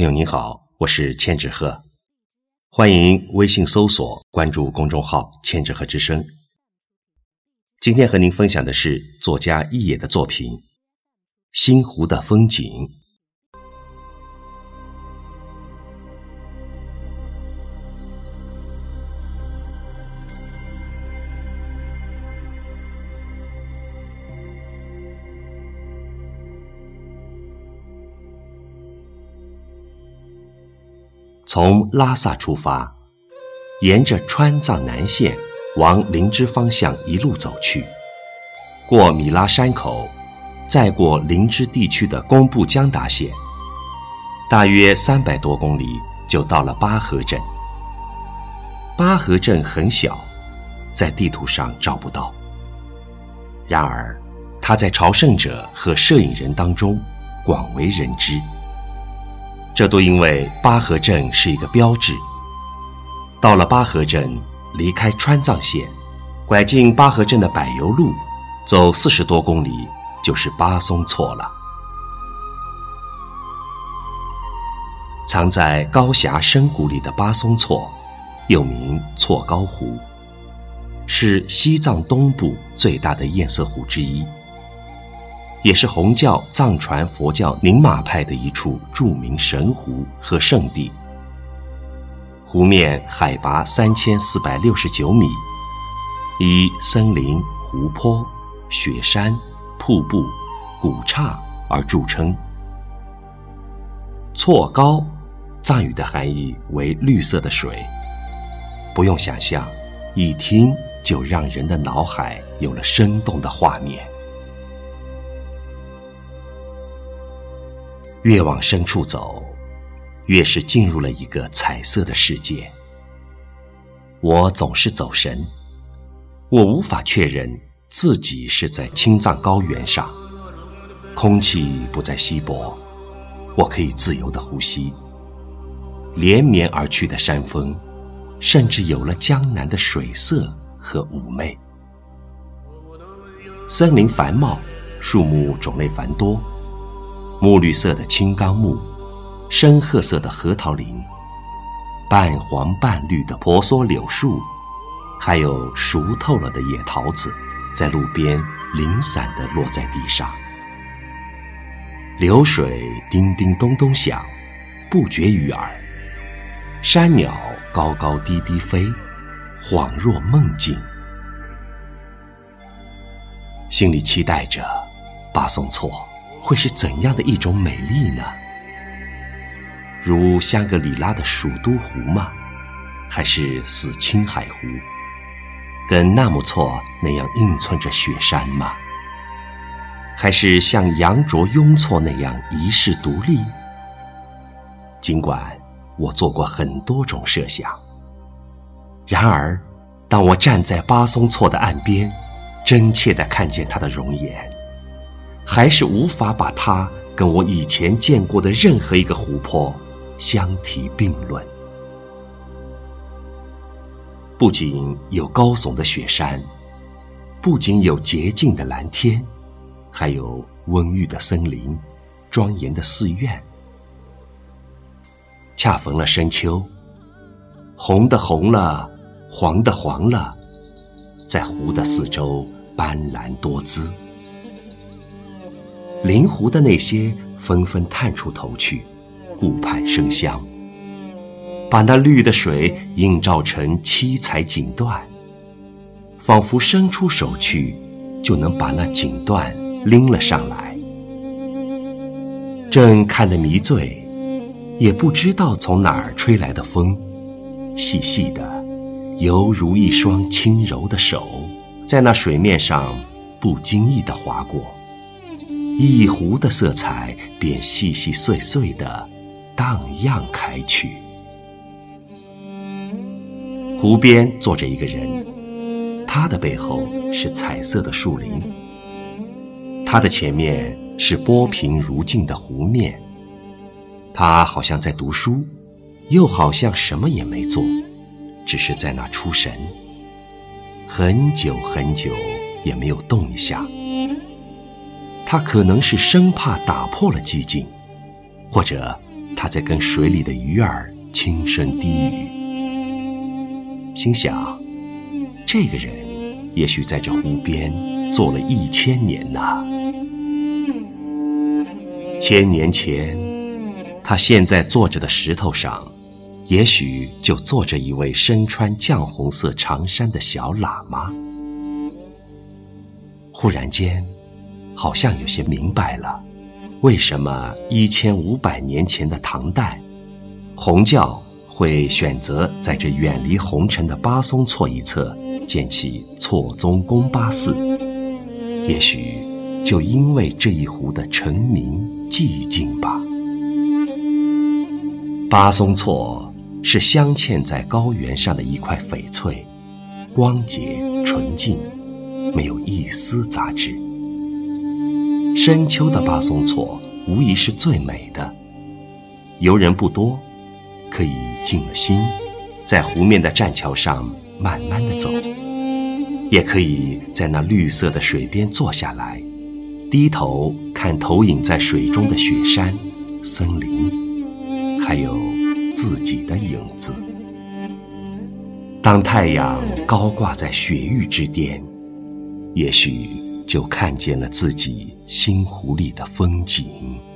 朋友你好，我是千纸鹤，欢迎微信搜索关注公众号“千纸鹤之声”。今天和您分享的是作家一野的作品《星湖的风景》。从拉萨出发，沿着川藏南线往林芝方向一路走去，过米拉山口，再过林芝地区的工布江达县，大约三百多公里就到了巴河镇。巴河镇很小，在地图上找不到。然而，它在朝圣者和摄影人当中广为人知。这都因为巴河镇是一个标志。到了巴河镇，离开川藏线，拐进巴河镇的柏油路，走四十多公里就是巴松措了。藏在高峡深谷里的巴松措，又名措高湖，是西藏东部最大的堰塞湖之一。也是红教藏传佛教宁玛派的一处著名神湖和圣地。湖面海拔三千四百六十九米，以森林、湖泊、雪山、瀑布、古刹而著称。错高，藏语的含义为绿色的水。不用想象，一听就让人的脑海有了生动的画面。越往深处走，越是进入了一个彩色的世界。我总是走神，我无法确认自己是在青藏高原上，空气不再稀薄，我可以自由的呼吸。连绵而去的山峰，甚至有了江南的水色和妩媚。森林繁茂，树木种类繁多。墨绿色的青冈木，深褐色的核桃林，半黄半绿的婆娑柳树，还有熟透了的野桃子，在路边零散地落在地上。流水叮叮咚咚响，不绝于耳。山鸟高高低低飞，恍若梦境。心里期待着，巴松措。会是怎样的一种美丽呢？如香格里拉的蜀都湖吗？还是似青海湖，跟纳木错那样映衬着雪山吗？还是像羊卓雍措那样遗世独立？尽管我做过很多种设想，然而，当我站在巴松措的岸边，真切地看见他的容颜。还是无法把它跟我以前见过的任何一个湖泊相提并论。不仅有高耸的雪山，不仅有洁净的蓝天，还有温郁的森林、庄严的寺院。恰逢了深秋，红的红了，黄的黄了，在湖的四周斑斓多姿。临湖的那些纷纷探出头去，顾盼生香，把那绿的水映照成七彩锦缎，仿佛伸出手去就能把那锦缎拎了上来。正看得迷醉，也不知道从哪儿吹来的风，细细的，犹如一双轻柔的手，在那水面上不经意地划过。一湖的色彩便细细碎碎的荡漾开去。湖边坐着一个人，他的背后是彩色的树林，他的前面是波平如镜的湖面。他好像在读书，又好像什么也没做，只是在那出神。很久很久也没有动一下。他可能是生怕打破了寂静，或者他在跟水里的鱼儿轻声低语，心想：这个人也许在这湖边坐了一千年呐。千年前，他现在坐着的石头上，也许就坐着一位身穿绛红色长衫的小喇嘛。忽然间，好像有些明白了，为什么一千五百年前的唐代，红教会选择在这远离红尘的巴松措一侧建起错宗宫巴寺。也许，就因为这一湖的澄明寂静吧。巴松措是镶嵌在高原上的一块翡翠，光洁纯净。没有一丝杂质。深秋的巴松措无疑是最美的，游人不多，可以静了心，在湖面的栈桥上慢慢的走，也可以在那绿色的水边坐下来，低头看投影在水中的雪山、森林，还有自己的影子。当太阳高挂在雪域之巅。也许就看见了自己新湖里的风景。